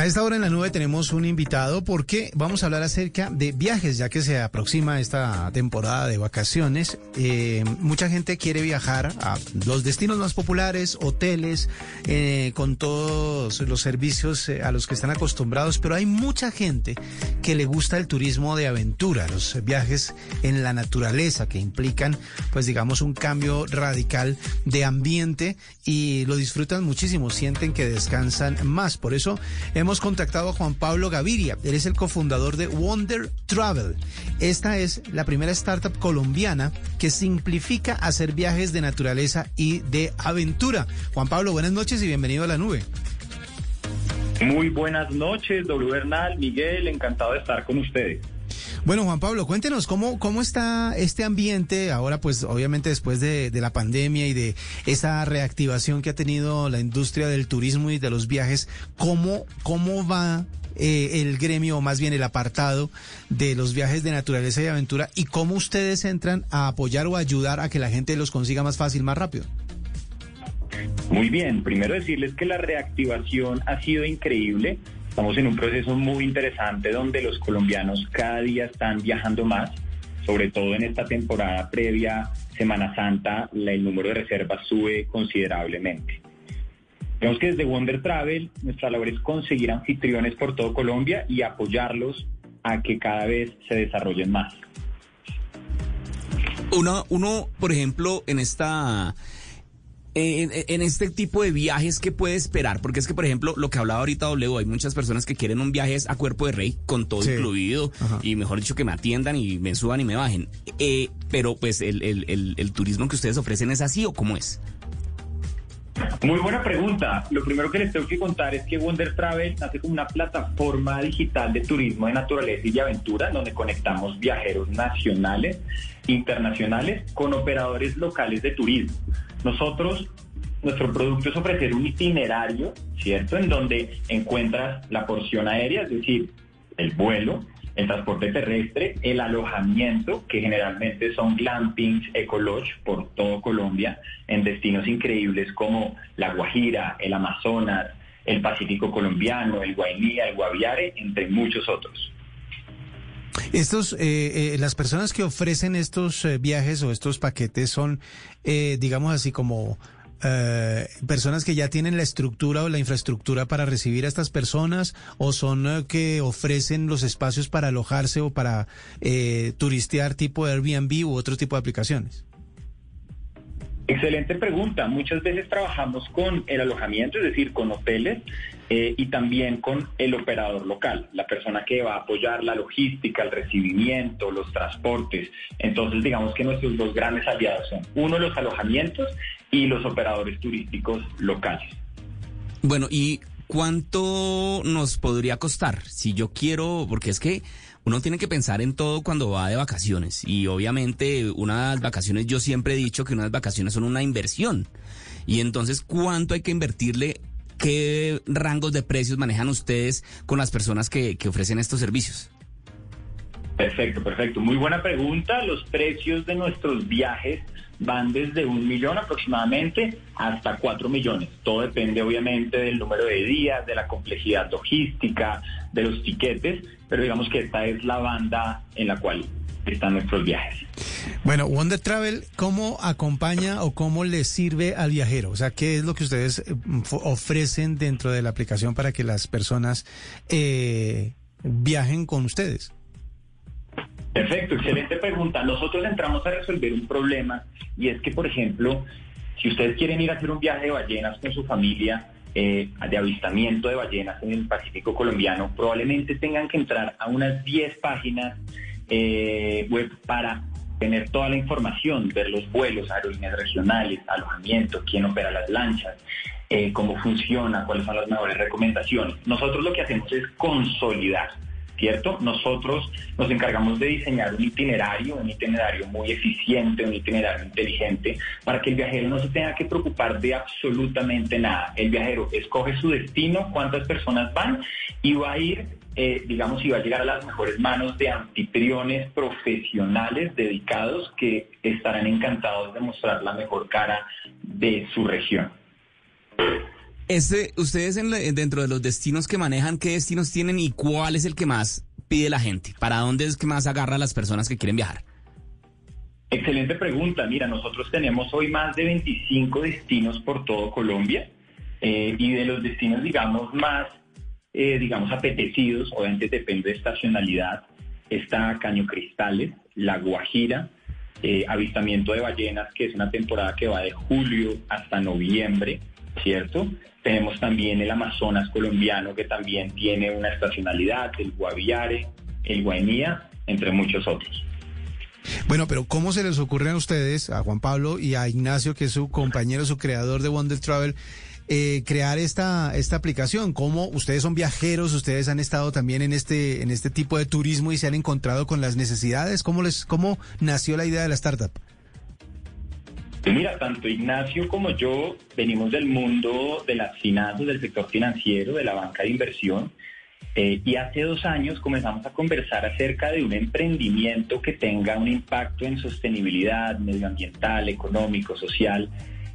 A esta hora en la nube tenemos un invitado porque vamos a hablar acerca de viajes, ya que se aproxima esta temporada de vacaciones. Eh, mucha gente quiere viajar a los destinos más populares, hoteles, eh, con todos los servicios eh, a los que están acostumbrados, pero hay mucha gente que le gusta el turismo de aventura, los viajes en la naturaleza que implican, pues digamos, un cambio radical de ambiente y lo disfrutan muchísimo, sienten que descansan más. Por eso hemos contactado a Juan Pablo Gaviria. Él es el cofundador de Wonder Travel. Esta es la primera startup colombiana que simplifica hacer viajes de naturaleza y de aventura. Juan Pablo, buenas noches y bienvenido a la nube. Muy buenas noches, W Bernal, Miguel, encantado de estar con ustedes. Bueno, Juan Pablo, cuéntenos cómo, cómo está este ambiente ahora, pues obviamente después de, la pandemia y de esa reactivación que ha tenido la industria del turismo y de los viajes, ¿cómo, cómo va eh, el gremio, o más bien el apartado de los viajes de naturaleza y aventura y cómo ustedes entran a apoyar o ayudar a que la gente los consiga más fácil, más rápido? Muy bien, primero decirles que la reactivación ha sido increíble. Estamos en un proceso muy interesante donde los colombianos cada día están viajando más, sobre todo en esta temporada previa Semana Santa, el número de reservas sube considerablemente. Vemos que desde Wonder Travel nuestra labor es conseguir anfitriones por todo Colombia y apoyarlos a que cada vez se desarrollen más. Uno, uno por ejemplo, en esta en, en, este tipo de viajes, ¿qué puede esperar? Porque es que, por ejemplo, lo que hablaba ahorita W, hay muchas personas que quieren un viaje a cuerpo de rey, con todo sí. incluido, Ajá. y mejor dicho, que me atiendan y me suban y me bajen. Eh, pero, pues, el, el, el, el, turismo que ustedes ofrecen es así o cómo es? Muy buena pregunta. Lo primero que les tengo que contar es que Wonder Travel nace como una plataforma digital de turismo de naturaleza y de aventura, donde conectamos viajeros nacionales, internacionales, con operadores locales de turismo. Nosotros, nuestro producto es ofrecer un itinerario, ¿cierto? En donde encuentras la porción aérea, es decir, el vuelo, el transporte terrestre, el alojamiento, que generalmente son glampings, ecolodge por todo Colombia, en destinos increíbles como La Guajira, el Amazonas, el Pacífico colombiano, el Guainía, el Guaviare, entre muchos otros. Estos, eh, eh, las personas que ofrecen estos eh, viajes o estos paquetes son, eh, digamos así, como eh, personas que ya tienen la estructura o la infraestructura para recibir a estas personas o son que ofrecen los espacios para alojarse o para turistear tipo Airbnb u otro tipo de aplicaciones? Excelente pregunta. Muchas veces trabajamos con el alojamiento, es decir, con hoteles eh, y también con el operador local, la persona que va a apoyar la logística, el recibimiento, los transportes. Entonces, digamos que nuestros dos grandes aliados son uno, los alojamientos y los operadores turísticos locales. Bueno, ¿y cuánto nos podría costar? Si yo quiero, porque es que uno tiene que pensar en todo cuando va de vacaciones y obviamente unas vacaciones, yo siempre he dicho que unas vacaciones son una inversión. Y entonces, ¿cuánto hay que invertirle? ¿Qué rangos de precios manejan ustedes con las personas que, ofrecen estos servicios? Perfecto, perfecto. Muy buena pregunta. Los precios de nuestros viajes van desde un millón aproximadamente hasta cuatro millones. Todo depende obviamente del número de días, de la complejidad logística, de los tiquetes, pero digamos que esta es la banda en la cual están nuestros viajes. Bueno, Wonder Travel, ¿cómo acompaña o cómo le sirve al viajero? O sea, ¿qué es lo que ustedes ofrecen dentro de la aplicación para que las personas eh, viajen con ustedes? Perfecto, excelente pregunta. Nosotros entramos a resolver un problema y es que, por ejemplo, si ustedes quieren ir a hacer un viaje de ballenas con su familia, eh, de avistamiento de ballenas en el Pacífico colombiano, probablemente tengan que entrar a unas 10 páginas eh, web para tener toda la información, ver los vuelos, aerolíneas regionales, alojamiento, quién opera las lanchas, eh, cómo funciona, cuáles son las mejores recomendaciones. Nosotros lo que hacemos es consolidar ¿cierto? Nosotros nos encargamos de diseñar un itinerario, un itinerario muy eficiente, un itinerario inteligente, para que el viajero no se tenga que preocupar de absolutamente nada. El viajero escoge su destino, cuántas personas van y va a ir, eh, digamos, va a llegar a las mejores manos de anfitriones profesionales dedicados que estarán encantados de mostrar la mejor cara de su región. Este, ustedes dentro de los destinos que manejan, ¿qué destinos tienen y cuál es el que más pide la gente? ¿Para dónde es que más agarra a las personas que quieren viajar? Excelente pregunta. Mira, nosotros tenemos hoy más de 25 destinos por todo Colombia eh, y de los destinos, digamos, más, eh, digamos, apetecidos, obviamente depende de estacionalidad, está Caño Cristales, La Guajira, eh, avistamiento de ballenas, que es una temporada que va de julio hasta noviembre, ¿cierto? Tenemos también el Amazonas colombiano, que también tiene una estacionalidad, el Guaviare, el Guainía, entre muchos otros. Bueno, pero ¿cómo se les ocurre a ustedes, a Juan Pablo y a Ignacio, que es su compañero, su creador de Wonder Travel, eh, crear esta, esta aplicación? ¿Cómo ustedes son viajeros, ustedes han estado también en este, en este tipo de turismo y se han encontrado con las necesidades? ¿Cómo, les, cómo nació la idea de la startup? Mira, tanto Ignacio como yo venimos del mundo de las finanzas, del sector financiero, de la banca de inversión. Eh, y hace dos años comenzamos a conversar acerca de un emprendimiento que tenga un impacto en sostenibilidad medioambiental, económico, social,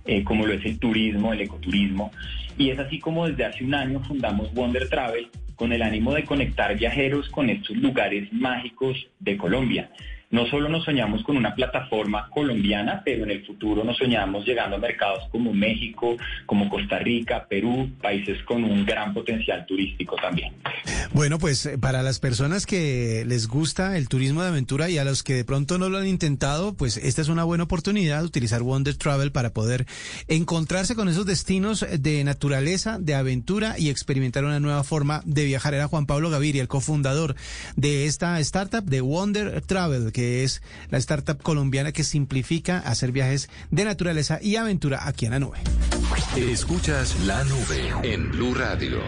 eh, como lo es el turismo, el ecoturismo. Y es así como desde hace un año fundamos Wonder Travel con el ánimo de conectar viajeros con estos lugares mágicos de Colombia no solo nos soñamos con una plataforma colombiana, pero en el futuro nos soñamos llegando a mercados como México, como Costa Rica, Perú, países con un gran potencial turístico también. Bueno, pues eh, para las personas que les gusta el turismo de aventura y a los que de pronto no lo han intentado, pues esta es una buena oportunidad de utilizar Wonder Travel para poder encontrarse con esos destinos de naturaleza, de aventura y experimentar una nueva forma viajar. Era Juan Pablo Gaviria, el cofundador de esta startup de Wonder Travel que es la startup colombiana que simplifica hacer viajes de naturaleza y aventura aquí en la nube. Escuchas la nube en Blue Radio.